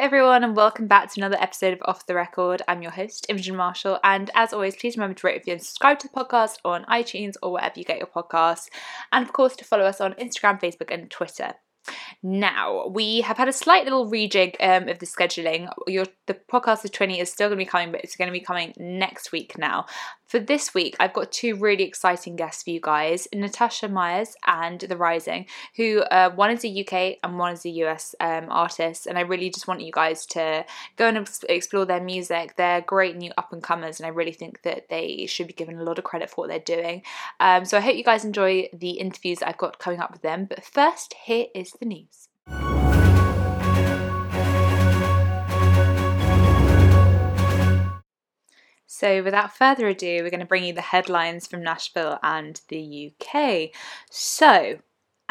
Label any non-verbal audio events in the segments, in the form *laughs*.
everyone, and welcome back to another episode of Off the Record. I'm your host, Imogen Marshall, and as always, please remember to rate, review, and subscribe to the podcast on iTunes or wherever you get your podcasts, and of course, to follow us on Instagram, Facebook, and Twitter. Now, we have had a slight little rejig um, of the scheduling. Your, the podcast of 20 is still going to be coming, but it's going to be coming next week now. For this week, I've got two really exciting guests for you guys Natasha Myers and The Rising, who uh, one is a UK and one is a US um, artist. And I really just want you guys to go and explore their music. They're great new up and comers, and I really think that they should be given a lot of credit for what they're doing. Um, so I hope you guys enjoy the interviews I've got coming up with them. But first, here is the news. So, without further ado, we're going to bring you the headlines from Nashville and the UK. So,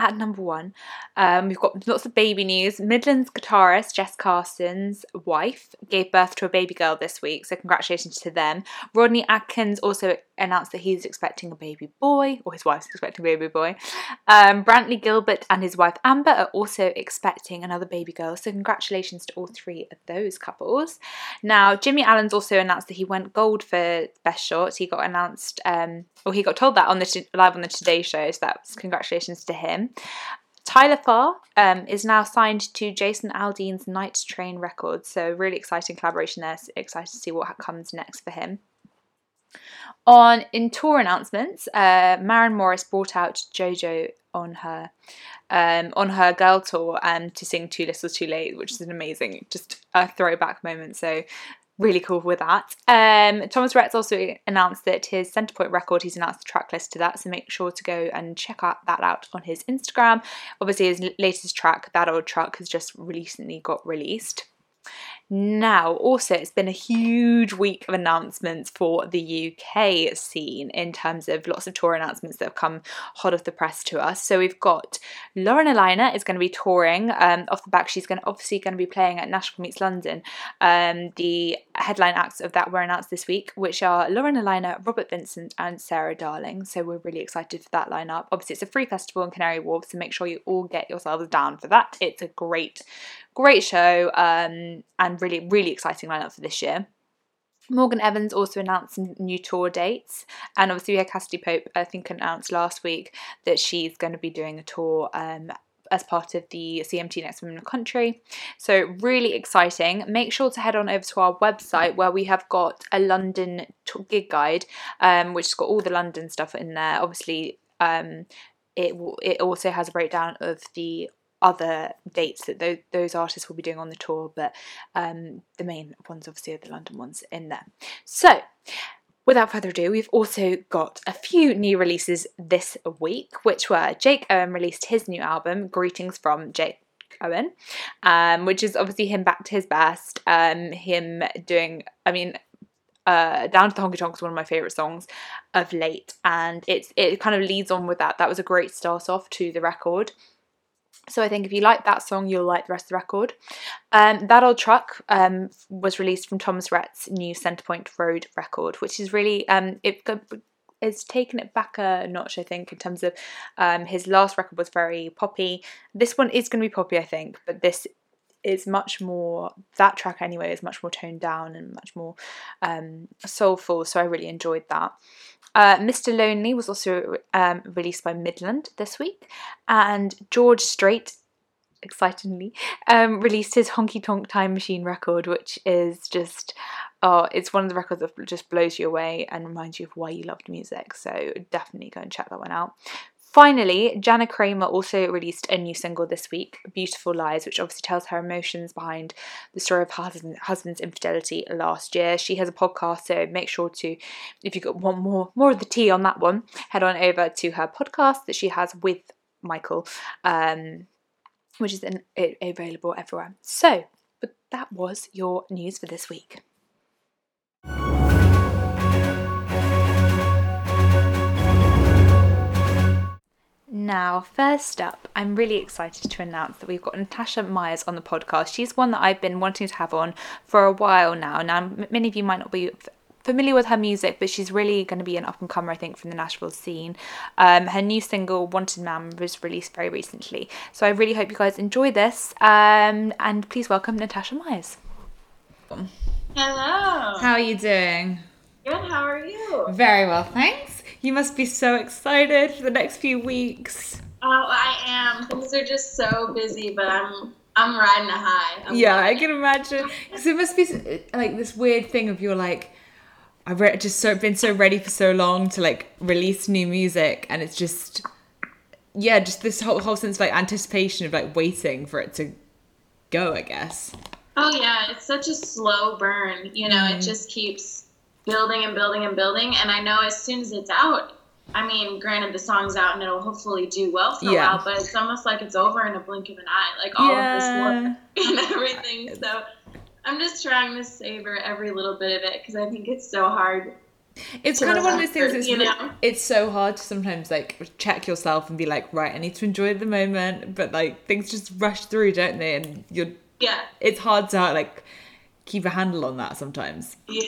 at number one, um, we've got lots of baby news. Midland's guitarist Jess Carson's wife gave birth to a baby girl this week, so congratulations to them. Rodney Atkins also announced that he's expecting a baby boy, or his wife's expecting a baby boy. Um, Brantley Gilbert and his wife Amber are also expecting another baby girl, so congratulations to all three of those couples. Now, Jimmy Allen's also announced that he went gold for Best Shot. He got announced, um, or he got told that on the live on the Today Show, so that's congratulations to him. Tyler Farr um, is now signed to Jason Aldean's Night Train Records, so really exciting collaboration there. Excited to see what comes next for him. On in tour announcements, uh, Maren Morris brought out JoJo on her um, on her girl tour um, to sing Too Little Too Late, which is an amazing, just a throwback moment. So really cool with that. Um, Thomas Rhett's also announced that his Center Point record, he's announced the track list to that, so make sure to go and check out that out on his Instagram. Obviously, his latest track, That Old Truck, has just recently got released. Now, also, it's been a huge week of announcements for the UK scene in terms of lots of tour announcements that have come hot off the press to us. So we've got Lauren Alaina is going to be touring. Um, off the back, she's going to, obviously going to be playing at Nashville Meets London. Um, the headline acts of that were announced this week, which are Lauren Alaina, Robert Vincent, and Sarah Darling. So we're really excited for that lineup. Obviously, it's a free festival in Canary Wharf, so make sure you all get yourselves down for that. It's a great, great show um, and really, really exciting lineup for this year. Morgan Evans also announced some new tour dates, and obviously we had Cassadee Pope, I think, announced last week that she's going to be doing a tour um, as part of the CMT Next Women in the Country. So, really exciting. Make sure to head on over to our website where we have got a London gig guide, um, which has got all the London stuff in there. Obviously, um, it it also has a breakdown of the other dates that those, those artists will be doing on the tour, but um, the main ones obviously are the London ones in there. So, without further ado, we've also got a few new releases this week, which were Jake Owen released his new album, Greetings from Jake Owen, um, which is obviously him back to his best, um, him doing, I mean, uh, Down to the Honky Tonk is one of my favourite songs of late, and it's it kind of leads on with that. That was a great start off to the record. So I think if you like that song, you'll like the rest of the record. Um, that Old Truck um, was released from Thomas Rhett's new Center Point Road record, which is really um, it it's taken it back a notch, I think, in terms of um, his last record was very poppy. This one is going to be poppy, I think, but this is much more that track anyway is much more toned down and much more um, soulful. So I really enjoyed that. Uh, Mr. Lonely was also um, released by Midland this week, and George Strait, excitingly, um, released his Honky Tonk Time Machine record, which is just, oh, it's one of the records that just blows you away and reminds you of why you loved music. So definitely go and check that one out. Finally, Jana Kramer also released a new single this week, Beautiful Lies, which obviously tells her emotions behind the story of her husband's infidelity last year. She has a podcast, so make sure to, if you got want more more of the tea on that one, head on over to her podcast that she has with Michael, um, which is available everywhere. So, but that was your news for this week. Now, first up, I'm really excited to announce that we've got Natasha Myers on the podcast. She's one that I've been wanting to have on for a while now. Now, many of you might not be familiar with her music, but she's really going to be an up and comer, I think, from the Nashville scene. Um, her new single, Wanted Man, was released very recently. So I really hope you guys enjoy this. Um, and please welcome Natasha Myers. Hello. How are you doing? Good, how are you? Very well, thanks. You must be so excited for the next few weeks. Oh, I am. Things are just so busy, but I'm I'm riding a high. I'm yeah, I can imagine. Because it must be like this weird thing of you're like, I've re- just so been so ready for so long to like release new music, and it's just, yeah, just this whole whole sense of like anticipation of like waiting for it to go. I guess. Oh yeah, it's such a slow burn. You know, mm. it just keeps building and building and building, and I know as soon as it's out, I mean, granted, the song's out and it'll hopefully do well for yeah. a while, but it's almost like it's over in a blink of an eye, like all yeah. of this work *laughs* and everything. So I'm just trying to savor every little bit of it because I think it's so hard. It's kind of one of those things. It's, you know? it's so hard to sometimes like check yourself and be like, right, I need to enjoy the moment, but like things just rush through, don't they? And you're yeah, it's hard to like keep a handle on that sometimes. Yeah.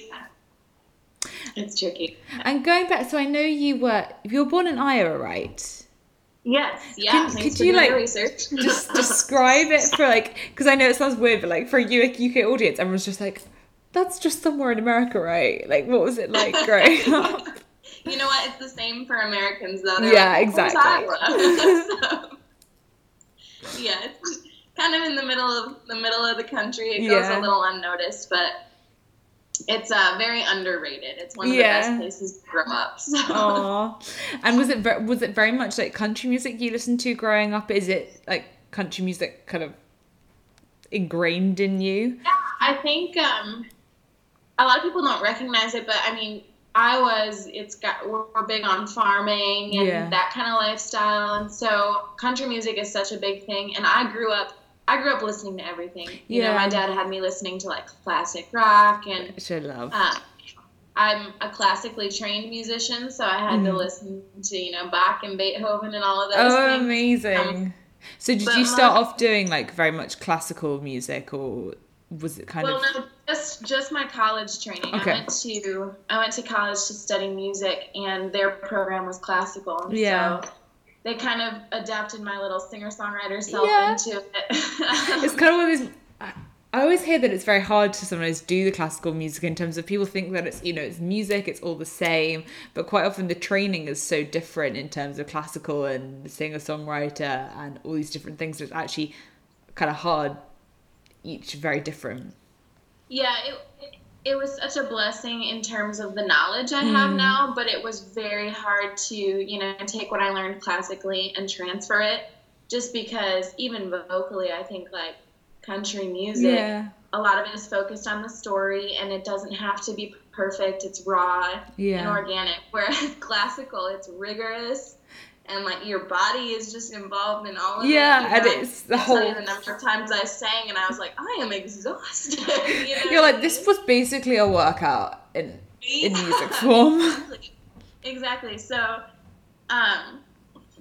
It's tricky. And going back, so I know you were you were born in Iowa, right? Yes, yeah. Can, could you like research. *laughs* just describe it for like because I know it sounds weird, but like for a UK audience, everyone's just like, that's just somewhere in America, right? Like, what was it like *laughs* growing up? You know what? It's the same for Americans, though. They're yeah, like, exactly. *laughs* so, yeah, it's kind of in the middle of the middle of the country. It goes yeah. a little unnoticed, but it's uh, very underrated. It's one of yeah. the best places to grow up. So. Aww. And was it was it very much like country music you listened to growing up? Is it like country music kind of ingrained in you? Yeah, I think um, a lot of people don't recognize it, but I mean, I was. It's got we're, we're big on farming and yeah. that kind of lifestyle, and so country music is such a big thing. And I grew up I grew up listening to everything. You yeah. know, my dad had me listening to like classic rock and which I love. Uh, I'm a classically trained musician, so I had mm. to listen to you know Bach and Beethoven and all of those. Oh, things. amazing! Um, so did you start off doing like very much classical music, or was it kind well, of? Well, no, just just my college training. Okay. I went to I went to college to study music, and their program was classical. yeah. So they kind of adapted my little singer songwriter self yeah. into it. *laughs* it's kind of one of these. I always hear that it's very hard to sometimes do the classical music in terms of people think that it's you know it's music it's all the same but quite often the training is so different in terms of classical and singer songwriter and all these different things so it's actually kind of hard each very different yeah it, it was such a blessing in terms of the knowledge I have mm. now, but it was very hard to, you know, take what I learned classically and transfer it just because even vocally, I think like country music, yeah. a lot of it is focused on the story and it doesn't have to be perfect. It's raw yeah. and organic. Whereas *laughs* classical, it's rigorous and like your body is just involved in all of yeah, it. Yeah, and it's the whole. the number of times I sang, and I was like, I am exhausted. *laughs* you know? *laughs* You're like, this was basically a workout in yeah. in music form. *laughs* exactly. So, um,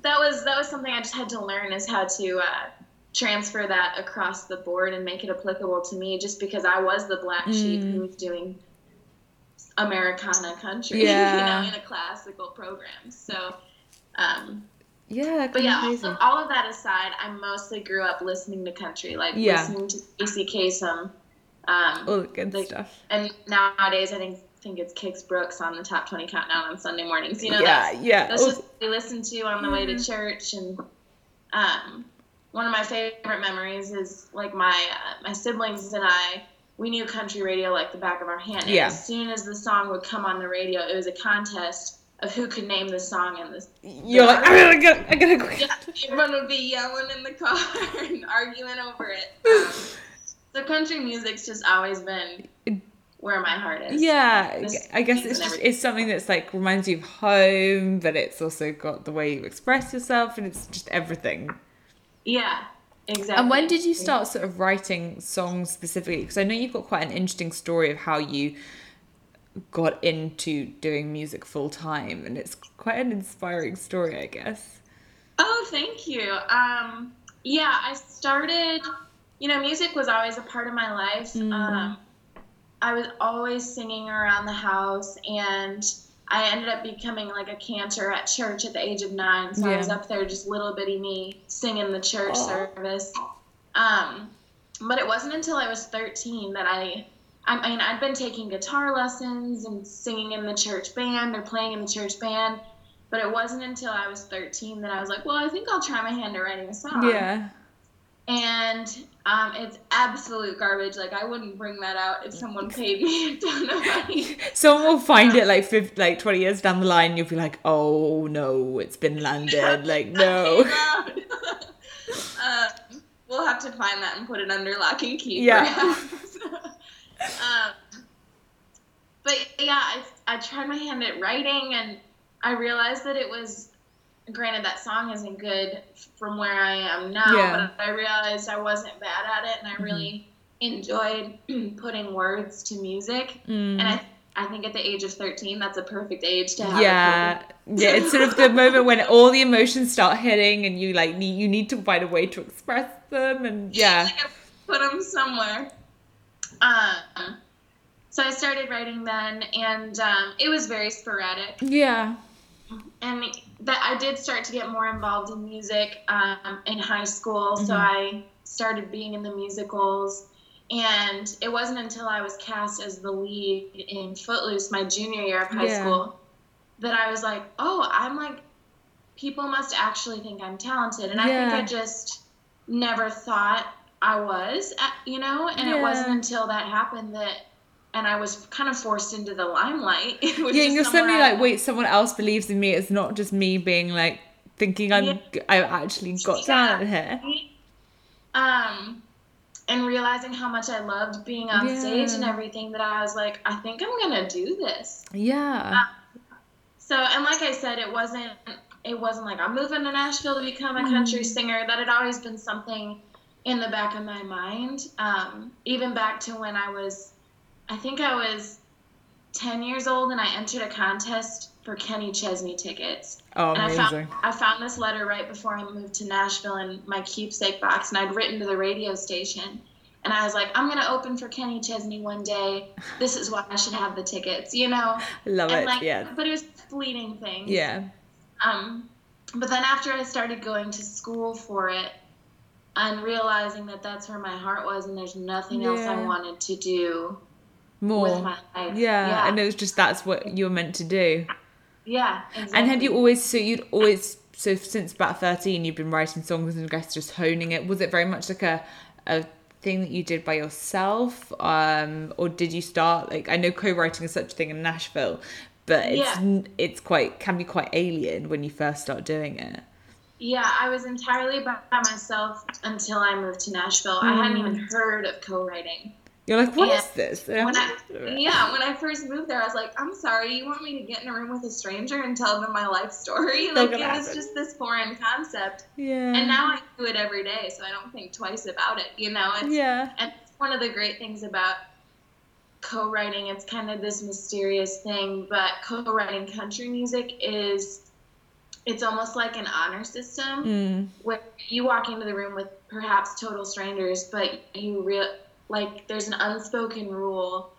that was that was something I just had to learn is how to uh, transfer that across the board and make it applicable to me. Just because I was the black mm. sheep who was doing Americana country, yeah. you know, in a classical program. So um, yeah, but yeah, also, all of that aside, I mostly grew up listening to country, like yeah. listening to Casey Kasem. Um, all good like, stuff. And nowadays, I think think it's Kix Brooks on the top twenty countdown on Sunday mornings. You know, yeah, that's, yeah. That's oh. just we listen to on the way to church, and um, one of my favorite memories is like my uh, my siblings and I. We knew country radio like the back of our hand. And yeah. As soon as the song would come on the radio, it was a contest of who could name the song and this. You're like, I'm gonna go, I'm gonna go. Yeah, everyone would be yelling in the car *laughs* and arguing over it. *laughs* Um, so country music's just always been where my heart is. Yeah, this I guess it's just it's something that's like reminds you of home, but it's also got the way you express yourself, and it's just everything. Yeah, Exactly. And when did you start sort of writing songs specifically? Because I know you've got quite an interesting story of how you got into doing music full time and it's quite an inspiring story i guess oh thank you um, yeah i started you know music was always a part of my life mm. um, I was always singing around the house, and I ended up becoming like a cantor at church at the age of nine. So I was up there, just little bitty me, singing the church Aw. service. Um, but it wasn't until I was 13 that I, I mean, I'd been taking guitar lessons and singing in the church band or playing in the church band. But it wasn't until I was 13 that I was like, well, I think I'll try my hand at writing a song Yeah. and um, it's absolute garbage. Like I wouldn't bring that out if someone paid me a ton of money. Someone will find it like 50, like 20 years down the line. You'll be like, oh no, it's been landed. *laughs* Like, no. *laughs* uh, we'll have to find that and put it under lock and key. Yeah. *laughs* um, but yeah, I, I tried my hand at writing, and I realized that it was. Granted, that song isn't good from where I am now, Yeah. but I realized I wasn't bad at it, and I really enjoyed *clears throat* putting words to music. Mm. And I, I think at the age of 13, that's a perfect age to have. yeah yeah it's sort of the moment when all the emotions start hitting and you like need you need to find a way to express them and yeah *laughs* Like, put them somewhere. Um, so I started writing then, and um, it was very sporadic. yeah And that I did start to get more involved in music um, in high school. So Mhm. I started being in the musicals. And it wasn't until I was cast as the lead in Footloose my junior year of high Yeah. school that I was like, oh, I'm like, people must actually think I'm talented. And I think I just never thought I was, uh, you know? And it wasn't until that happened that, and I was kind of forced into the limelight. *laughs* which yeah and you're suddenly I- like wait someone else believes in me it's not just me being like thinking i'm Yeah. i've actually got Yeah. talent here um and realizing how much I loved being on stage and everything that I was like, I think I'm gonna do this. yeah So and like I said, it wasn't it wasn't like I'm moving to Nashville to become a country Mm. singer. That had always been something in the back of my mind. Um, even back to when I was I think I was ten years old and I entered a contest for Kenny Chesney tickets. oh And I amazing found I found this letter right before I moved to Nashville in my keepsake box, and I'd written to the radio station, and I was like, "I'm gonna open for Kenny Chesney one day. This is why I should have the tickets," you know. I *laughs* love and it like, yeah but it was fleeting things. yeah Um, but then after I started going to school for it, and realizing that that's where my heart was, and there's nothing else I wanted to do more with my life. yeah, yeah, and it was just that's what you were meant to do yeah. And had you always so you'd always so since about thirteen you've been writing songs and I guess just honing it. Was it very much like a a thing that you did by yourself, um, or did you start like I know co-writing is such a thing in Nashville, but it's Yeah. it's quite can be quite alien when you first start doing it. Yeah, I was entirely by myself until I moved to Nashville. I hadn't even Mm. heard of co-writing. You're like, what is Yeah. this? *laughs* When I, yeah, when I first moved there, I was like, I'm sorry, you want me to get in a room with a stranger and tell them my life story? *laughs* Like, it was happen. just this foreign concept. yeah, And now I do it every day, so I don't think twice about it, you know? It's, yeah, And it's one of the great things about co-writing. It's kind of this mysterious thing, but co-writing country music is, it's almost like an honor system mm, where you walk into the room with perhaps total strangers, but you real like there's an unspoken rule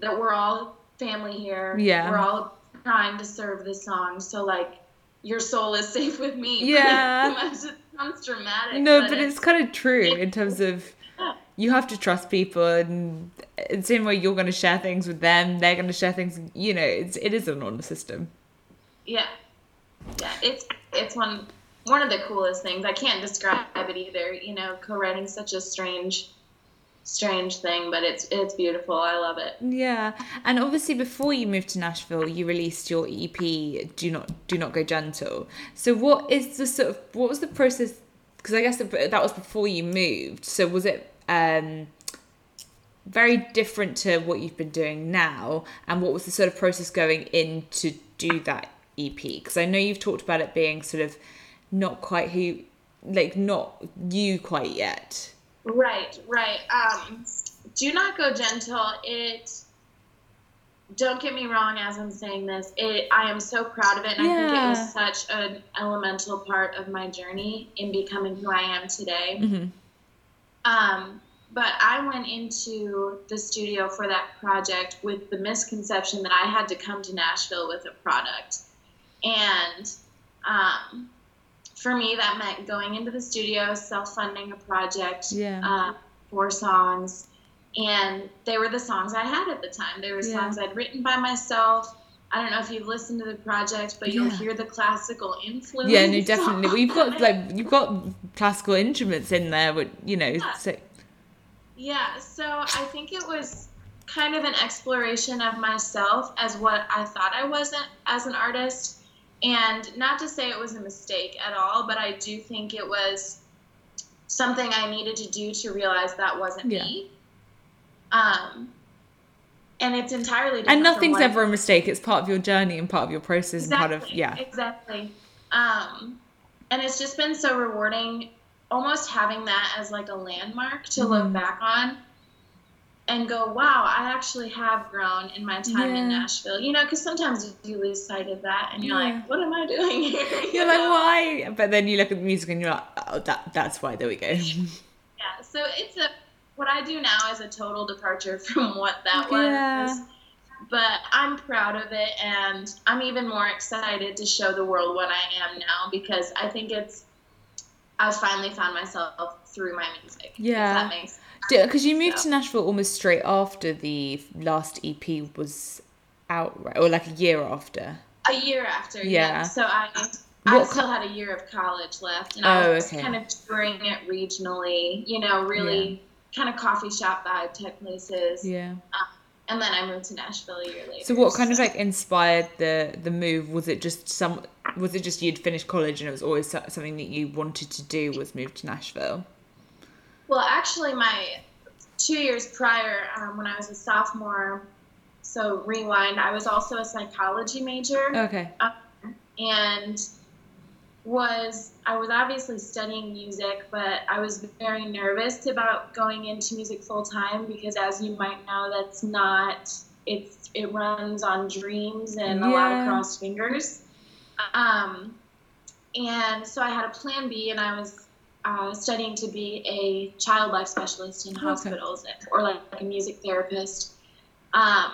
that we're all family here. Yeah. We're all trying to serve this song, so like your soul is safe with me. *laughs* Yeah. it sounds dramatic. no, but it's kind of true in terms of Yeah. you have to trust people and the same way you're going to share things with them they're going to share things you know it's it is an honor system yeah, yeah. It's it's one one of the coolest things. I can't describe it either. You know, co-writing such a strange strange thing, but it's it's beautiful. I love it. yeah and obviously before you moved to nashville you released your ep do not do not go gentle so what is the sort of what was the process because i guess that was before you moved so was it um very different to what you've been doing now and what was the sort of process going in to do that ep because i know you've talked about it being sort of not quite who like not you quite yet Right, right. Um, do not go gentle. It. Don't get me wrong as I'm saying this. It. I am so proud of it, and I think it was such an elemental part of my journey in becoming who I am today. hmm Um, but I went into the studio for that project with the misconception that I had to come to Nashville with a product. And um, for me, that meant going into the studio, self funding a project, Yeah. uh, four songs. And they were the songs I had at the time. They were Yeah. songs I'd written by myself. I don't know if you've listened to the project, but you'll Yeah. hear the classical influence. Yeah, no, *laughs* definitely. You've got like you've got classical instruments in there, but you know, Yeah. so Yeah, so I think it was kind of an exploration of myself as what I thought I wasn't as an artist. And not to say it was a mistake at all, but I do think it was something I needed to do to realize that wasn't Yeah. me. Um, and it's entirely different. and nothing's ever a mistake. It's part of your journey and part of your process and part of yeah. exactly um and it's just been so rewarding almost having that as like a landmark to look Mhm. back on and go wow i actually have grown in my time in nashville you know because sometimes you lose sight of that and you're Yeah. like what am i doing *laughs* here *laughs* You You're like, know? why? But then you look at the music and you're like, oh, that that's why. There we go. *laughs* yeah so it's a what i do now is a total departure from what that Yeah. was but i'm proud of it and i'm even more excited to show the world what i am now because i think it's i've finally found myself through my music Yeah. if that makes Because you moved So- to Nashville almost straight after the last EP was out, right? Or like a year after. a year after Yeah. yeah, so i I What still had a year of college left, and Oh, I was okay. kind of touring it regionally, you know, really kind of coffee shop vibe type places. Yeah. Um, And then I moved to Nashville a year later. So what kind of like inspired the the move? Was it just some? Was it just you'd finished college and it was always something that you wanted to do? Was move to Nashville? Well, actually, my two years prior, um, when I was a sophomore, so rewind, I was also a psychology major Okay. and was I was obviously studying music, but I was very nervous about going into music full time because, as you might know, that's not it's it runs on dreams and a lot Yeah. of crossed fingers. Um, and so I had a plan B, and I was uh, studying to be a child life specialist in Okay. hospitals or like a music therapist. Um,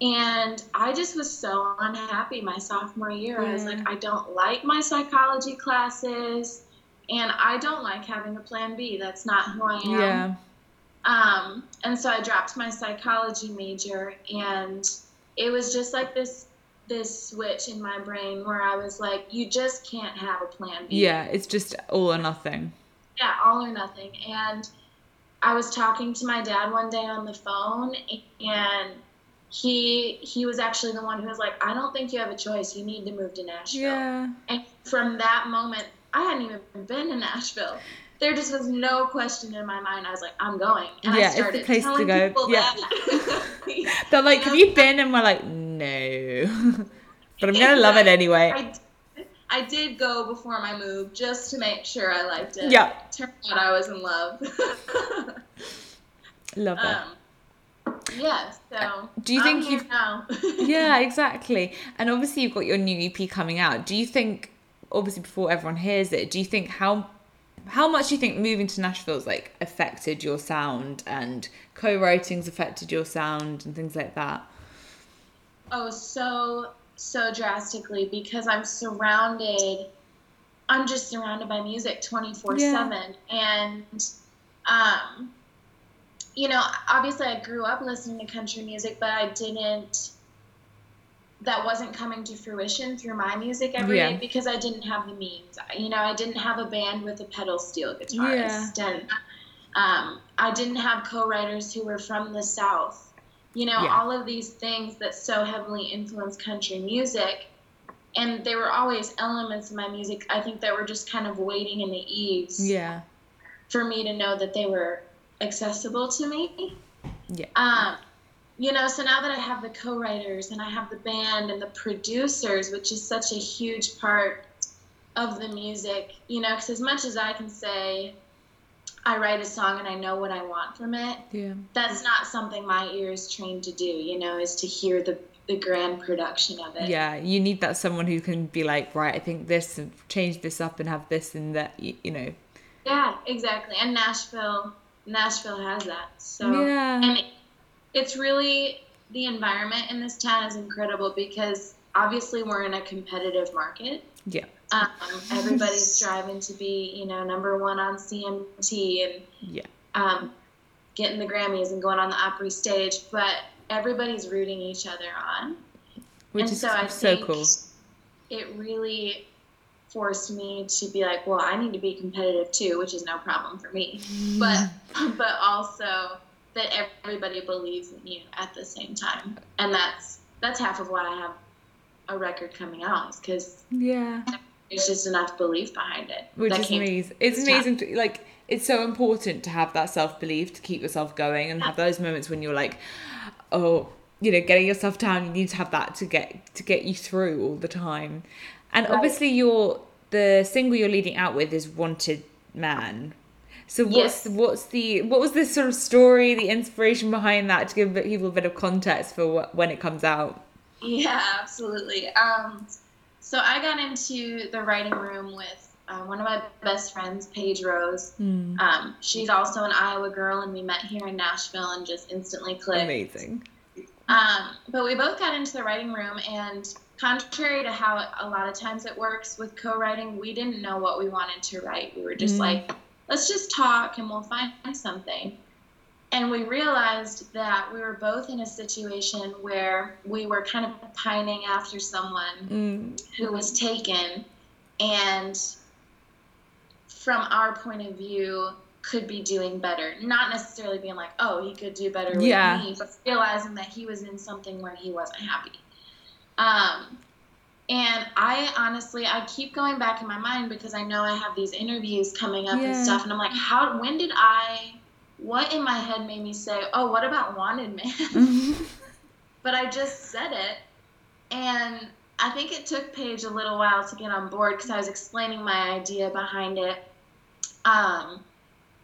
and I just was so unhappy my sophomore year. I was like, I don't like my psychology classes, and I don't like having a plan B. That's not who I am. Yeah. Um, and so I dropped my psychology major, and it was just like this this switch in my brain where I was like, you just can't have a plan B. Yeah. It's just all or nothing. Yeah, all or nothing. And I was talking to my dad one day on the phone, and he he was actually the one who was like, I don't think you have a choice. You need to move to Nashville. Yeah. And from that moment, I hadn't even been to Nashville. There just was no question in my mind. I was like, I'm going. And Yeah, I it's the place to go. Yeah. *laughs* They're like, have know? you been? And we're like, no. *laughs* but I'm gonna love it anyway. I, did- I did go before my move just to make sure I liked it. Yeah. Turned out I was in love. *laughs* Love it. um, yeah, so. Do you I'm think here you've- now? *laughs* yeah, exactly. And obviously, you've got your new EP coming out. Do you think, obviously, before everyone hears it, do you think how how much do you think moving to Nashville's like affected your sound and co-writing's affected your sound and things like that? Oh, so so drastically because I'm surrounded. I'm just surrounded by music 24 seven, and um, you know, obviously I grew up listening to country music, but I didn't. That wasn't coming to fruition through my music every day Yeah. because I didn't have the means. You know, I didn't have a band with a pedal steel guitarist, and um, I didn't have co-writers who were from the South you know Yeah. all of these things that so heavily influence country music and there were always elements in my music i think that were just kind of waiting in the eaves Yeah, for me to know that they were accessible to me yeah, um, you know so now that i have the co-writers and i have the band and the producers which is such a huge part of the music you know because as much as i can say i write a song and i know what i want from it yeah, that's not something my ear is trained to do you know is to hear the the grand production of it yeah. You need that someone who can be like, right, I think this and change this up and have this and that. You, you know, yeah exactly and nashville Nashville has that. So Yeah. and it's really the environment in this town is incredible because obviously we're in a competitive market. Yeah. Um, everybody's *laughs* striving to be, you know, number one on CMT and Yeah. um, getting the Grammys and going on the Opry stage, but everybody's rooting each other on. Which and is so so cool. It really forced me to be like, well, I need to be competitive too, which is no problem for me. Mm. But *laughs* but also that everybody believes in you at the same time, and that's that's half of why I have a record coming out is because Yeah. there's just enough belief behind it. Which is amazing. It's amazing. To, like, it's so important to have that self belief to keep yourself going and have those moments when you're like, oh, you know, getting yourself down. You need to have that to get to get you through all the time. And Right. obviously, your the single you're leading out with is "Wanted Man." So what's Yes. what's the what was the sort of story, the inspiration behind that to give people a bit of context for what, when it comes out? Yeah, absolutely. Um, so I got into the writing room with uh, one of my best friends, Paige Rose. Hmm. Um, she's also an Iowa girl, and we met here in Nashville and just instantly clicked. Amazing. Um, but we both got into the writing room, and contrary to how a lot of times it works with co-writing, we didn't know what we wanted to write. We were just Mm. like, let's just talk, and we'll find something. And we realized that we were both in a situation where we were kind of pining after someone Mm. who was taken, and from our point of view, could be doing better. Not necessarily being like, oh, he could do better with Yeah. me, but realizing that he was in something where he wasn't happy. Um, and I honestly, I keep going back in my mind because I know I have these interviews coming up Yeah. and stuff, and I'm like, how? When did I? What in my head made me say, oh, what about Wanted Man? *laughs* but I just said it, and I think it took Paige a little while to get on board because I was explaining my idea behind it. Um,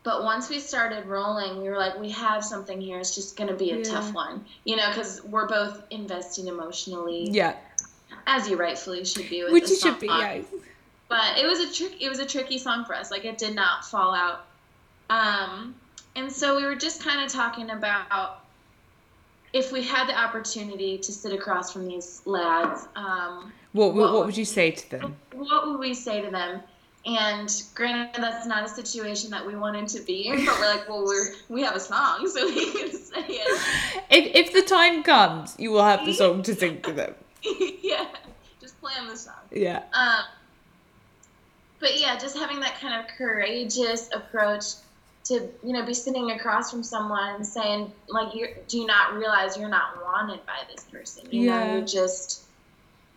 but once we started rolling, we were like, we have something here. It's just going to be a Yeah. tough one, you know, because we're both investing emotionally, yeah. as you rightfully should be with Which you should be, yeah. But it was a trick. It was a tricky song for us. Like it did not fall out. Um, and so we were just kind of talking about if we had the opportunity to sit across from these lads, um, What, what, what would you say to them? what would we say to them? And granted, that's not a situation that we wanted to be in, but we're like, well, we're we have a song, so we can say it. If, if the time comes, you will have the song to sing to them. *laughs* yeah, just play on the song. Yeah. Um, but yeah, just having that kind of courageous approach to you know be sitting across from someone saying like, you do you not realize you're not wanted by this person? You Yeah. know, you're just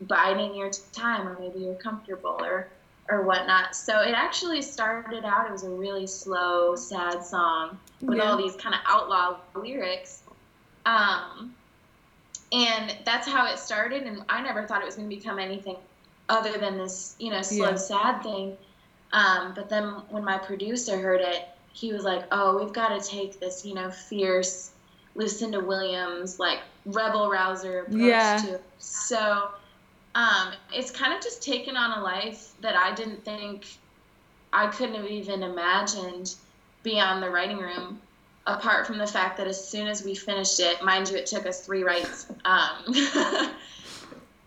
biding your time, or maybe you're comfortable, or or whatnot. So it actually started out. It was a really slow, sad song with Yeah. all these kind of outlaw lyrics. Um, and that's how it started. And I never thought it was going to become anything other than this, you know, slow, Yeah. sad thing. Um, but then when my producer heard it, he was like, "Oh, we've got to take this, you know, fierce Lucinda Williams, like rebel rouser approach Yeah. to it." So um, it's kind of just taken on a life that I didn't think I couldn't have even imagined beyond the writing room. Apart from the fact that as soon as we finished it, mind you, it took us three writes. Um, *laughs*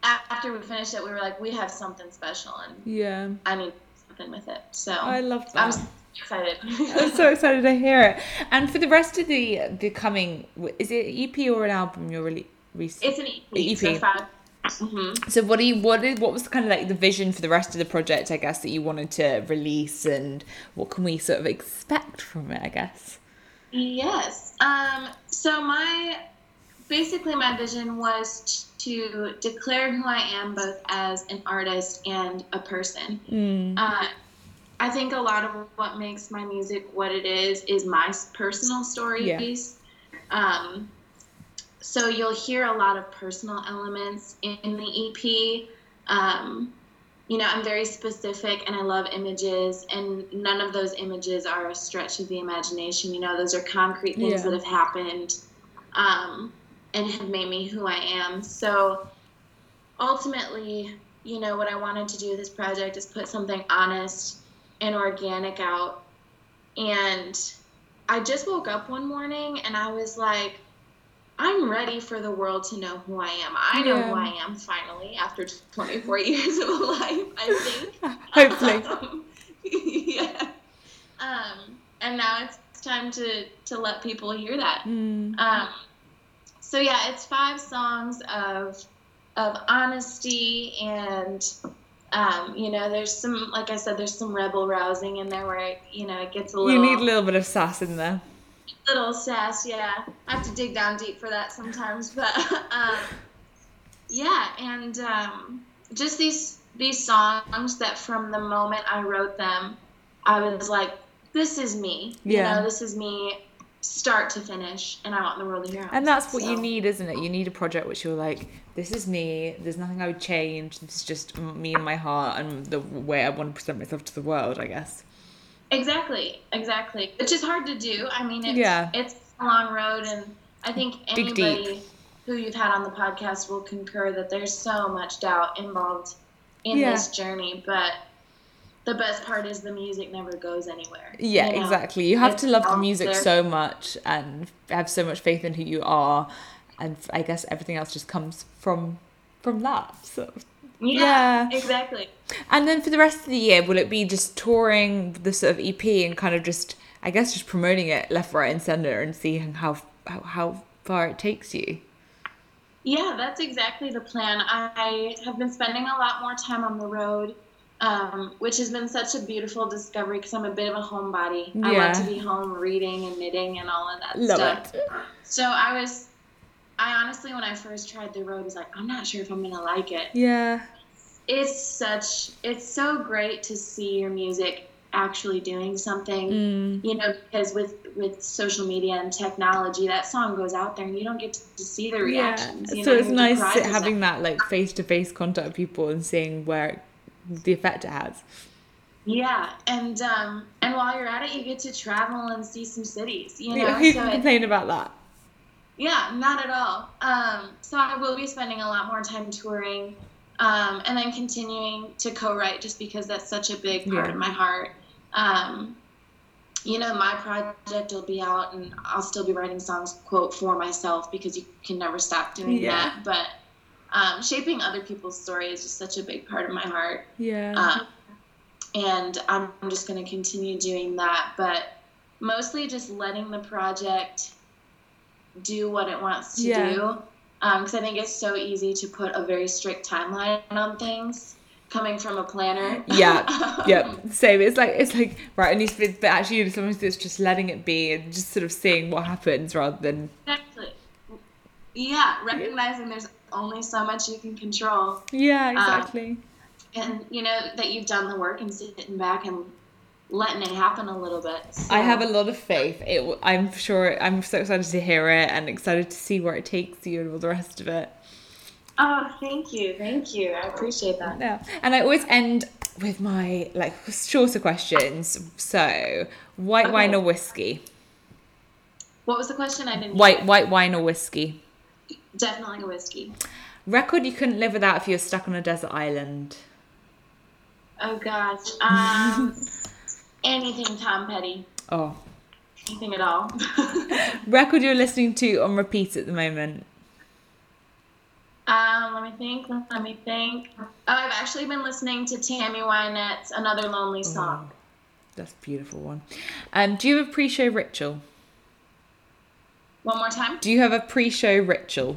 after we finished it, we were like, we have something special, and Yeah. I need something with it. So I love that. I'm excited. *laughs* I'm so excited to hear it. And for the rest of the the coming, is it EP or an album you're really recent? it's an EP. EP. So five. hmm So what do you what is what was kind of like the vision for the rest of the project? I guess that you wanted to release, and what can we sort of expect from it? I guess. Yes. Um, so my basically my vision was to declare who I am both as an artist and a person. Mm. Uh, I think a lot of what makes my music what it is is my personal stories. Um, so you'll hear a lot of personal elements in the EP. Um, you know, I'm very specific and I love images, and none of those images are a stretch of the imagination. You know, those are concrete things Yeah. that have happened um, and have made me who I am. So ultimately, you know, what I wanted to do with this project is put something honest and organic out. And I just woke up one morning and I was like, I'm ready for the world to know who I am. I know Yeah. who I am finally after 24 *laughs* years of life, I think. *laughs* Hopefully. Um, *laughs* yeah. Um, and now it's time to, to let people hear that. Mm. Um, so yeah, it's five songs of of honesty and um, you know, there's some like I said, there's some rebel rousing in there where it, you know it gets a little You need a little bit of sass in there. Little sass. Yeah, I have to dig down deep for that sometimes, *laughs* but um, yeah, and um, just these these songs that from the moment I wrote them, I was like, this is me. Yeah. You know, this is me start to finish and I want the world to hear. And that's what you need, isn't it? You need a project which you're like, this is me. There's nothing I would change. This is just me and my heart and the way I want to present myself to the world. I guess. Exactly, exactly. Which is hard to do. I mean, it's, Yeah. it's a long road, and I think anybody who you've had on the podcast will concur that there's so much doubt involved in Yeah. this journey. But the best part is the music never goes anywhere. Yeah, you know? exactly. You have It's to love the music there. so much and have so much faith in who you are, and I guess everything else just comes from from that. So. Yeah, Yeah. exactly. And then for the rest of the year, will it be just touring the sort of EP and kind of just, I guess, just promoting it left, right, and center and seeing how how, how far it takes you? Yeah, that's exactly the plan. I have been spending a lot more time on the road, um, which has been such a beautiful discovery because I'm a bit of a homebody. Yeah. I like to be home reading and knitting and all of that Love stuff. it. So I was, I honestly, when I first tried the road, was like, I'm not sure if I'm gonna like it. Yeah. It's such, it's so great to see your music actually doing something. Mm. You know, because with with social media and technology, that song goes out there and you don't get to, to see the Yeah. reactions. you So know, it's nice having that like face to face contact with people and seeing where the effect it has. Yeah, and um, and while you're at it, you get to travel and see some cities. You know, *laughs* Yeah, who so can complain about that? Yeah, not at all. Um, so I will be spending a lot more time touring, um, and then continuing to co-write just because that's such a big part Yeah. of my heart. Um, you know, my project will be out, and I'll still be writing songs, quote, for myself because you can never stop doing Yeah. that. But um, shaping other people's story is just such a big part of my heart. Yeah. Um, and I'm just going to continue doing that, but mostly just letting the project do what it wants to Yeah. do. Because I think it's so easy to put a very strict timeline on things coming from a planner. Yeah, *laughs* Um, Yep, same. It's like it's like right, it needs to but actually sometimes it's just letting it be and just sort of seeing what happens rather than Exactly. Yeah, recognizing there's only so much you can control. yeah, exactly. And, you know, that you've done the work and sitting back and letting it happen a little bit. So, I have a lot of faith. It. I'm sure. I'm so excited to hear it and excited to see where it takes you and all the rest of it. Oh, thank you. Thank you. I appreciate that. Yeah, and I always end with my like shorter questions. So, white Okay. wine or whiskey? What was the question? I didn't. White white wine or whiskey? Definitely a whiskey. Record you couldn't live without if you were stuck on a desert island. Oh gosh. Um, *laughs* anything Tom Petty. Oh, Anything at all. *laughs* record you're listening to on repeat at the moment. um, let me think. Let me think. Oh, I've actually been listening to Tammy Wynette's "Another Lonely Song." That's a beautiful one. Um, do you have a pre-show ritual? One more time. Do you have a pre-show ritual?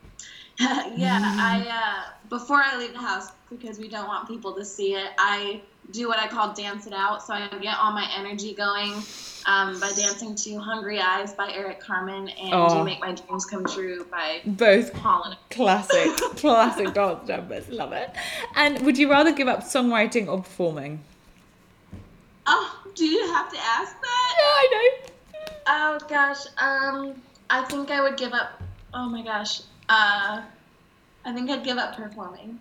*laughs* yeah, I uh, before I leave the house because we don't want people to see it. I do what I call dance it out. So I get all my energy going um, by dancing to "Hungry Eyes" by Eric Carmen and Oh. "You Make My Dreams Come True" by Both Paul classic, *laughs* classic dance numbers. Love it. And would you rather give up songwriting or performing? Oh, do you have to ask that? Yeah? I know. Oh gosh, um, I think I would give up. Oh my gosh, uh, I think I'd give up performing.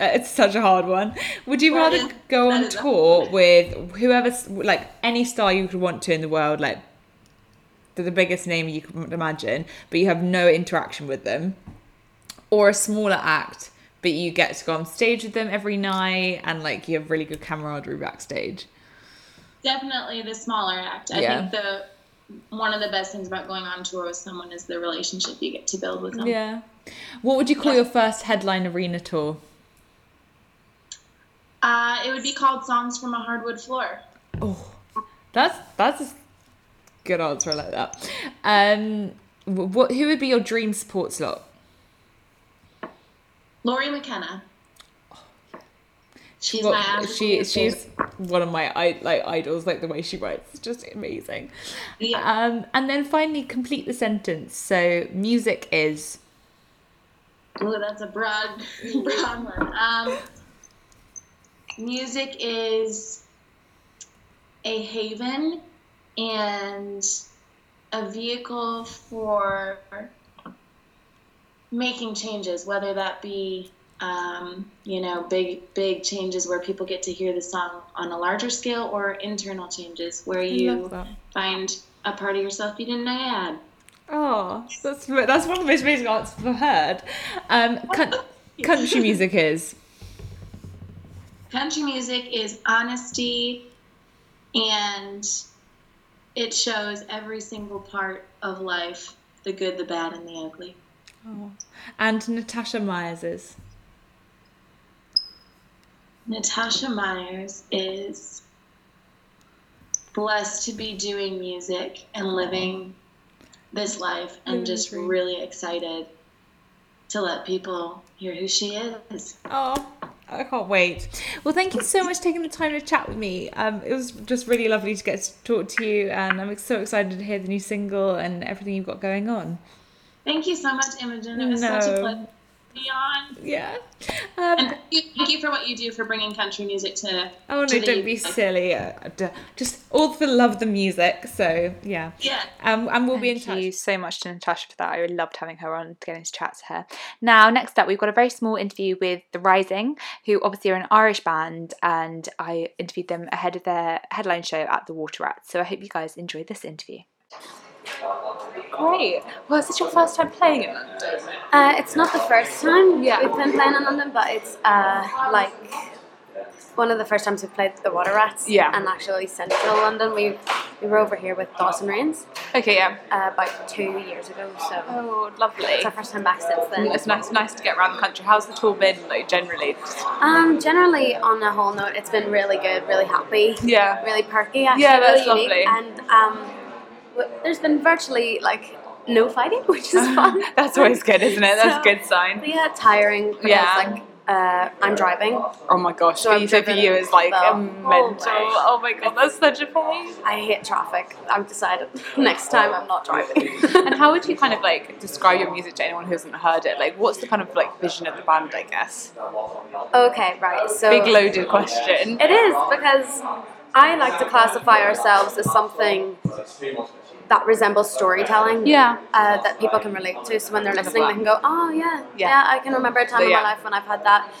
Uh, It's such a hard one. Would you rather is- go on tour with whoever's like any star you could want to in the world, like the, the biggest name you could imagine, but you have no interaction with them, or a smaller act, but you get to go on stage with them every night and like you have really good camaraderie backstage? definitely the smaller act. I Yeah. think the one of the best things about going on tour with someone is the relationship you get to build with them. Yeah. What would you call your first headline arena tour? Uh, it would be called "Songs from a Hardwood Floor." Oh, that's that's a good answer. I like that. Um, what? Who would be your dream support slot? Lori McKenna. She's Well, my absolute she she's one of my I like idols. Like the way she writes, it's just amazing. Yeah. Um, and then finally complete the sentence. So music is. Oh, that's a broad, *laughs* broad one. Um, music is a haven and a vehicle for making changes, whether that be, um, you know, big, big changes where people get to hear the song on a larger scale, or internal changes where you find a part of yourself you didn't know you had. Oh, that's that's one of the most amazing answers I've heard. Um, *laughs* country music is. Country music is honesty and it shows every single part of life the good, the bad, and the ugly. Oh. And Natasha Myers is. Natasha Myers is blessed to be doing music and living this life and just really excited to let people hear who she is. Oh, I can't wait. Well, thank you so much for taking the time to chat with me. Um, it was just really lovely to get to talk to you, and I'm so excited to hear the new single and everything you've got going on. Thank you so much, Imogen. It was such a pleasure to be on. Yeah. Um, And thank you, thank you for what you do for bringing country music to. oh no, to the don't be UK. silly. Uh, just all for the love of the music. So yeah. Yeah. Um, and we'll be in Thank touch. you so much to Natasha for that. I really loved having her on getting to get into chat to her. Now, next up, we've got a very small interview with The Rising, who obviously are an Irish band, and I interviewed them ahead of their headline show at the Water Rat. So I hope you guys enjoyed this interview. Great. Well, is this your first time playing in London? Uh, it's not the first time Yeah. we've been playing in London, but it's uh, like one of the first times we've played the Water Rats. Yeah. And actually central London. We we were over here with Dawson Rains Okay, yeah. uh, about two years ago, so Oh, lovely. it's our first time back since then. It's nice, nice to get around the country. How's the tour been, like generally? Um, generally, on a whole note, it's been really good, really happy, Yeah. really perky. Actually, Yeah, that's really unique. lovely. And um, there's been virtually like no fighting, *laughs* which is *laughs* fun. That's always good, isn't it? That's a good sign. yeah, tiring because Yeah. like uh, I'm driving. Oh my gosh, So for you, for you is like a mental. Oh my god, that's such a pain. I hate traffic. I've decided *laughs* next time I'm not driving. And how would you kind of like describe your music to anyone who hasn't heard it? Like, what's the kind of like vision of the band? I guess. okay, right. So Big loaded question. it is because I like to classify ourselves as something that resembles storytelling. Yeah. Uh, that people can relate to. So when they're listening, they can go, "Oh yeah, Yeah. yeah, I can remember a time in Yeah. my life when I've had that."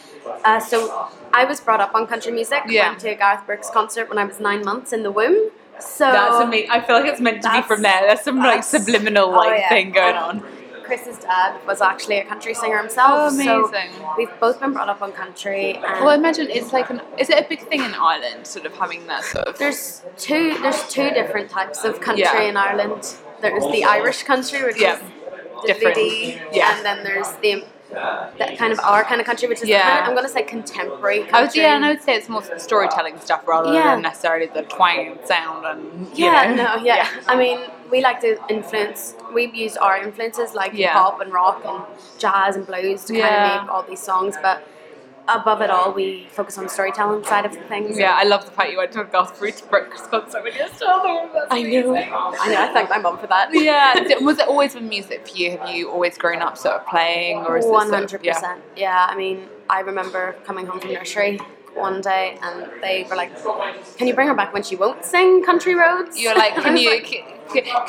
Uh, so I was brought up on country music. Yeah. Went to a Garth Brooks concert when I was nine months in the womb. So That's amazing. I feel like it's meant to be from there. There's some like subliminal oh, like yeah. thing going on. Chris's dad was actually a country singer himself. Oh, So amazing. we've both been brought up on country. And Well, I imagine it's like an. Is it a big thing in Ireland, sort of having that sort of? there's two there's two different types of country Yeah. in Ireland. There's the Irish country, which Yeah. is Different. Yeah. and then there's the that kind of our kind of country, which is Yeah. kind of, I'm gonna say contemporary country. I would, yeah, and I would say it's more storytelling stuff rather Yeah. than necessarily the twang and sound and you yeah, know. no, yeah. I mean, we like to influence. We've used our influences like Yeah. pop and rock and jazz and blues to kind Yeah. of make all these songs, but above it all, we focus on the storytelling side of things. Yeah, I love the fact you went to a Garth Brooks concert when you're still there. I know. I know. I thank my mum for that. Yeah, was it always with music for you? Have you always grown up sort of playing, or is it One hundred percent. Yeah, I mean, I remember coming home from nursery one day, and they were like, "Can you bring her back when she won't sing Country Roads?" You're like, *laughs* can you? like,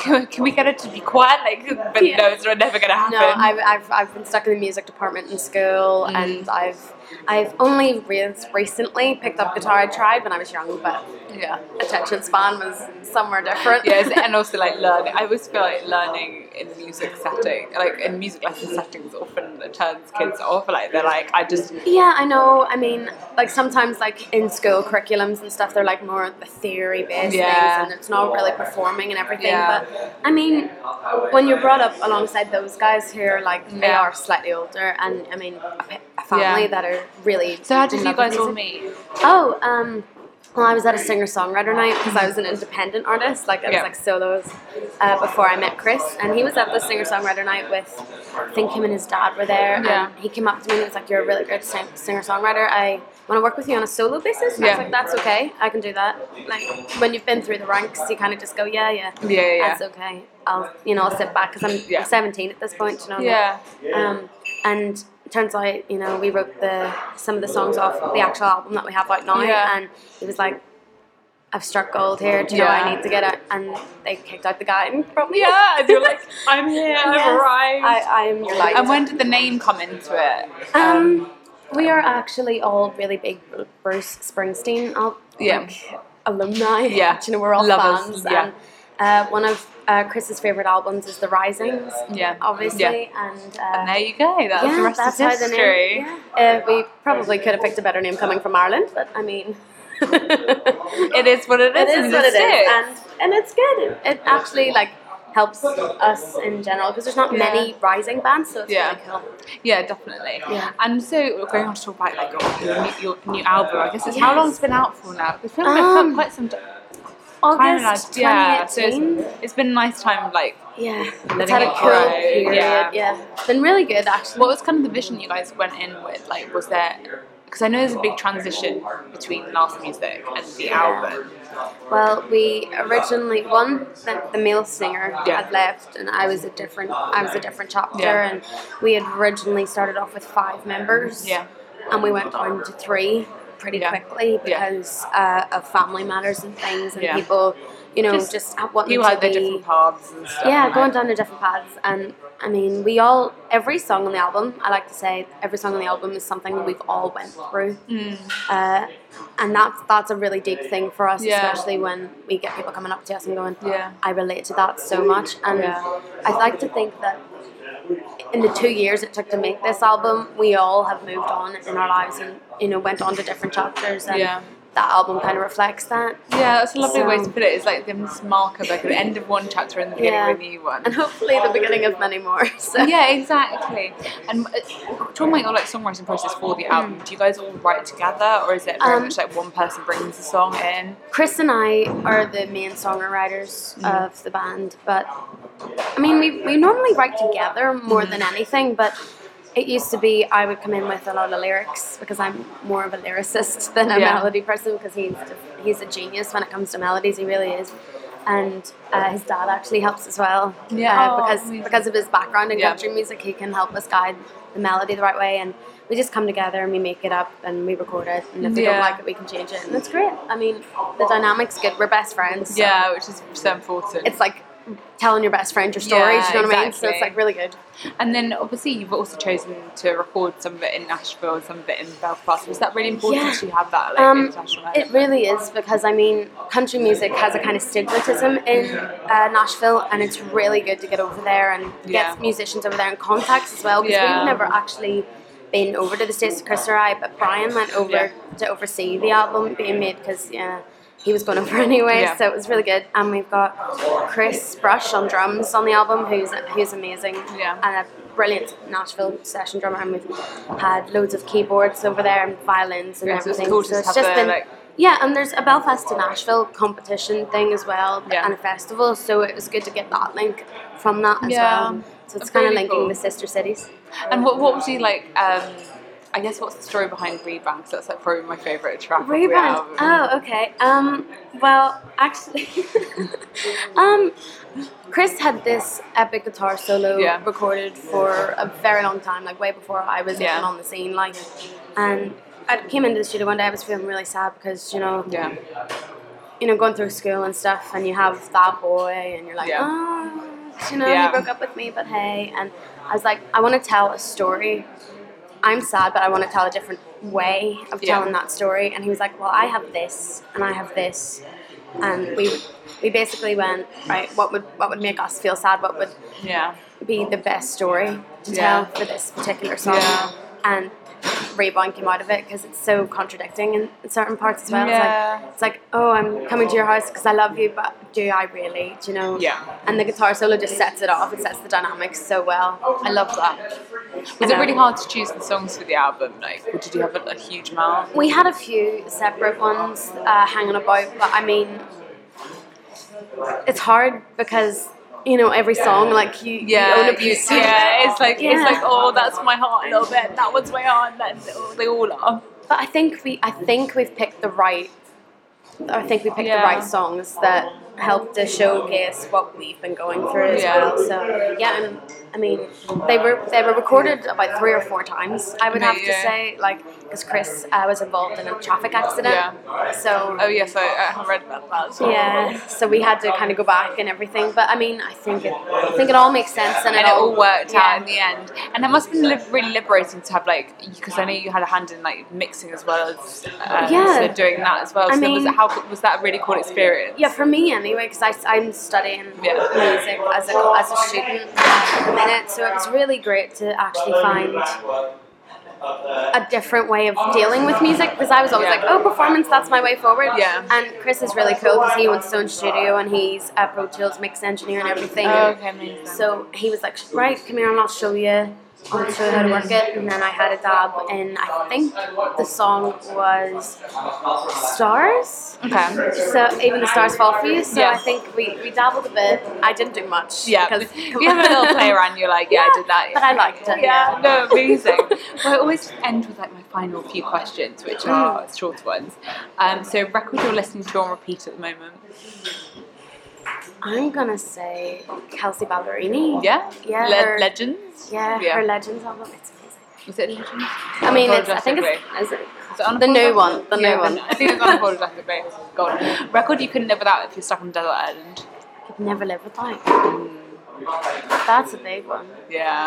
can, can, we get her to be quiet? Like, but Yeah. no, it's never going to happen. No, I've, I've, I've been stuck in the music department in school, Mm. and I've I've only re- recently picked up guitar. I tried when I was young, but yeah. attention span was somewhere different. Yes, *laughs* and also like learning. I always feel like learning in the music setting, like in music lesson settings, often it turns kids off. Like they're like, I just Yeah, I know. I mean, like sometimes, like in school curriculums and stuff, they're like more the theory based Yeah. things, and it's not really performing and everything. Yeah. But I mean, when you're brought up alongside those guys who are like they Yeah. are slightly older, and I mean, a, family that are really. So how did you guys all meet? Oh, um, well, I was at a singer songwriter night because I was an independent artist, like I was Yeah. like solos uh, before I met Chris, and he was at the singer songwriter night with, I think him and his dad were there, Yeah. and he came up to me and he was like, "You're a really good singer songwriter. I want to work with you on a solo basis." And I Yeah. was like, "That's okay. I can do that." Like when you've been through the ranks, you kind of just go, "Yeah, yeah, Yeah, yeah, yeah. that's okay. I'll, you know, I'll sit back because I'm Yeah. 17 at this point, you know." Yeah. Um, and turns out, you know, we wrote the some of the songs off the actual album that we have out now, Yeah. and he was like, "I've struck gold here. Do you know I need to get it?" And they kicked out the guy and brought me. Yeah, and you're like, *laughs* I'm here, I've arrived. I, am your light. and when did the name come into it? um, we are actually all really big Bruce Springsteen al- Yeah. like, alumni. Yeah. You know we're all Lovers, fans. yeah. And uh, one of uh, Chris's favorite albums is The Risings. Yeah. Obviously, Yeah. and. Uh, and there you go. That's yeah, the rest that's is the history. name. Yeah. Uh, we probably could have picked a better name coming from Ireland, but I mean, *laughs* It is what it is. it is and what it's and and it's good. It, it actually like helps us in general because there's not Yeah. many rising bands, so it's Yeah. really cool. Yeah, definitely. Yeah. And so we're going on to talk about like your, your, your new album. I guess it's how long it's been out for now? It's been Um, quite some time. August yeah. So it's, it's been a nice time. Like, yeah, it's had a cool period. yeah. Yeah. it's been really good actually. what was kind of the vision you guys went in with? Like, was there? Because I know there's a big transition between last music and the album. Well, we originally one the, the male singer Yeah. had left, and I was a different. I was a different chapter, Yeah. and we had originally started off with five members. Yeah. and we went down to three pretty Yeah. quickly Yeah. because uh, of family matters and things, and Yeah. people, you know, Just just, People to had be, different paths and stuff. yeah, going down to different paths. And I mean, we all, every song on the album, I like to say, every song on the album is something that we've all went through. Mm. Uh, and that's, that's a really deep thing for us, Yeah. especially when we get people coming up to us and going, Yeah. I relate to that so much. And Yeah. I'd like to think that in the two years it took to make this album, we all have moved on in our lives and, you know, went on to different chapters. And Yeah. That album kind of reflects that. Yeah, that's a lovely way to put it. It's like this marker, like the end of one chapter and the beginning Yeah. of a new one. And hopefully the beginning of many more. *laughs* So. yeah, exactly. And uh, talking about your like songwriting process for the album, do you guys all write together, or is it very Um, much like one person brings the song in? Chris and I are the main songwriters Mm. of the band, but I mean, we, we normally write together more Mm. than anything, but it used to be I would come in with a lot of lyrics because I'm more of a lyricist than a Yeah. melody person because he's he's a genius when it comes to melodies, he really is. And uh, his dad actually helps as well. Yeah. uh, Oh, because amazing. because of his background in Yeah. country music, he can help us guide the melody the right way. And we just come together and we make it up and we record it. And if we Yeah. don't like it, we can change it. And it's great. I mean, the dynamic's good. We're best friends. so Yeah, which is so important. It's like telling your best friend your story. Yeah, do you know what I mean? So it's like really good. and then obviously you've also chosen to record some of it in Nashville and some of it in Belfast. Was that really important Yeah. to have that like Um, international? It really is because I mean, country music has a kind of stigmatism in uh, Nashville, and it's really good to get over there and Yeah. get musicians over there in contacts as well. Because Yeah. we've never actually been over to the states Chris or I, but Brian went over to oversee the album being made because yeah. He was going *laughs* over anyway, Yeah. so it was really good. And we've got Chris Brush on drums on the album, who's who's amazing, Yeah. and a brilliant Nashville session drummer. And we've had loads of keyboards over there and violins and Yeah, so it's everything. cool so it's just the, been like- yeah, and there's a Belfast to Nashville competition thing as well, Yeah. and a festival. So it was good to get that link from that as well. So it's kind of linking cool. the sister cities. And what what would you like? Um, I guess what's the story behind Rebound? Because that's like probably my favourite track. Rebrand. Oh, okay. Um, well, actually, *laughs* um, Chris had this epic guitar solo Yeah. recorded for a very long time, like way before I was Yeah. even on the scene. Like, and I came into the studio one day. I was feeling really sad because you know, Yeah. you know, going through school and stuff, and you have that boy, and you're like, Yeah. oh, you know, he broke up with me, but hey. And I was like, I want to tell a story. I'm sad, but I want to tell a different way of Yeah. telling that story. And he was like, well, I have this, and I have this, and we we basically went right. What would what would make us feel sad? What would Yeah. be the best story to Yeah. tell for this particular song? Yeah. And Rebound came out of it because it's so contradicting in certain parts as well. Yeah. It's like it's like oh, I'm coming to your house because I love you, but do I really? Do you know? Yeah. And the guitar solo just sets it off. It sets the dynamics so well. I love that. Was it really hard to choose the songs for the album? Like, or did you have a, a huge amount? We had a few separate ones uh, hanging about, but I mean, it's hard because you know every song like you, you own a piece. of yeah. It's like Yeah. it's like oh, that's my heart a little bit. That one's my heart. That they all are. But I think we, I think we've picked the right. I think we picked Yeah. the right songs that help to showcase what we've been going through as Yeah. well. So yeah, and I mean, they were they were recorded about three or four times. I would have to say, like, because Chris uh, was involved in a traffic accident. Yeah. So Oh yes, I, I have read about that. well. Yeah, so we had to kind of go back and everything, but I mean, I think it, I think it all makes sense and, and it all worked yeah. out in the end. And that must have been li- really liberating to have like because I know you had a hand in like mixing as well as um, Yeah. so doing that as well. I so was mean- it how was that a really cool experience? Yeah, for me anyway, because I'm studying Yeah. music as a as a student at the minute, so it was really great to actually find a different way of dealing with music because I was always Yeah. like, oh, performance, that's my way forward. Yeah. And Chris is really cool because he owns his own studio and he's a Pro Tools mix engineer and everything. Oh, okay, amazing. So he was like, right, come here and I'll show you. I'll show how to work it. And then I had a dab and I think the song was Stars. okay. So even the stars fall for you. So Yeah. I think we, we dabbled a bit. I didn't do much. Yeah, because *laughs* you have a little play around, you're like, yeah, I did that. But I liked it. Yeah, no, amazing. *laughs* well, I always end with like my final few questions, which are short ones. Um, so, record you're listening to on repeat at the moment. I'm gonna say Kelsea Ballerini. Yeah, Yeah, Le- her- Legends. Yeah, Yeah. her Legends album. It's amazing. Was it Legends? I mean, it's, I think it's is it, Is it the new one. The new Yeah, one. I think it's unapologetically. Base. Gone record you couldn't live without if you're stuck on a desert island. Could never live without. That's a big one. Yeah,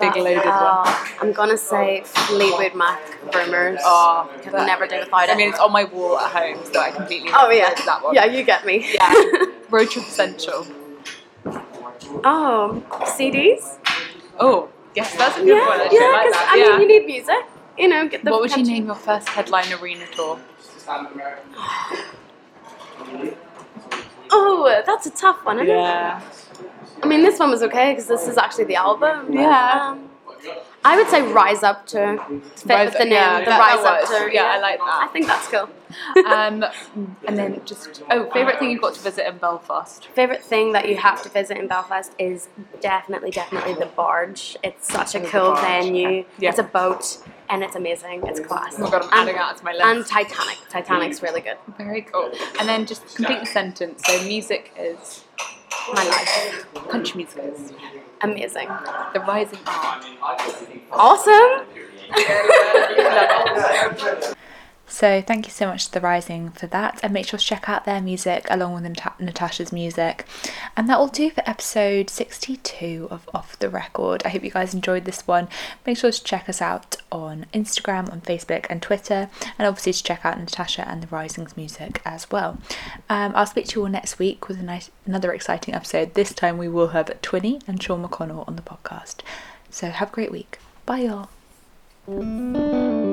big That's- loaded one. uh, I'm gonna say Fleetwood Mac Rumors. Oh, could never do without it. I mean, it's on my wall at home, so I completely. oh yeah, that one. yeah, you get me. Yeah. *laughs* Road trip essential. oh, CDs. Oh, yes, that's a good Yeah, one. Actually, yeah. I like Because. I yeah. mean, you need music. You know, get the. what would you name your first headline arena tour? *gasps* Oh, that's a tough one. Isn't it? Yeah. I mean, this one was okay because this is actually the album. Yeah. um, I would say Rise Up to fit Rise with the name. yeah, the that- Rise that Up to. Yeah, I like that. I think that's cool. Um, and then just oh, favorite thing you've got to visit in Belfast. Favorite thing that you have to visit in Belfast is definitely, definitely the barge. It's such a Oh, cool barge. venue. Yeah. It's a boat and it's amazing. It's class. Oh my god, I'm and, adding that to my list. and Titanic. Titanic's really good. Very cool. And then just complete the sentence. So music is My life. country music is Amazing. the rising art. Awesome. *laughs* So thank you so much to The Rising for that, and make sure to check out their music along with Nat- Natasha's music. And that will do for episode 62 of Off the Record. I hope you guys enjoyed this one. Make sure to check us out on Instagram, on Facebook, and Twitter, and obviously to check out Natasha and The Rising's music as well. Um, I'll speak to you all next week with nice, another exciting episode. This time we will have Twinnie and Sean McConnell on the podcast. So have a great week. Bye, y'all.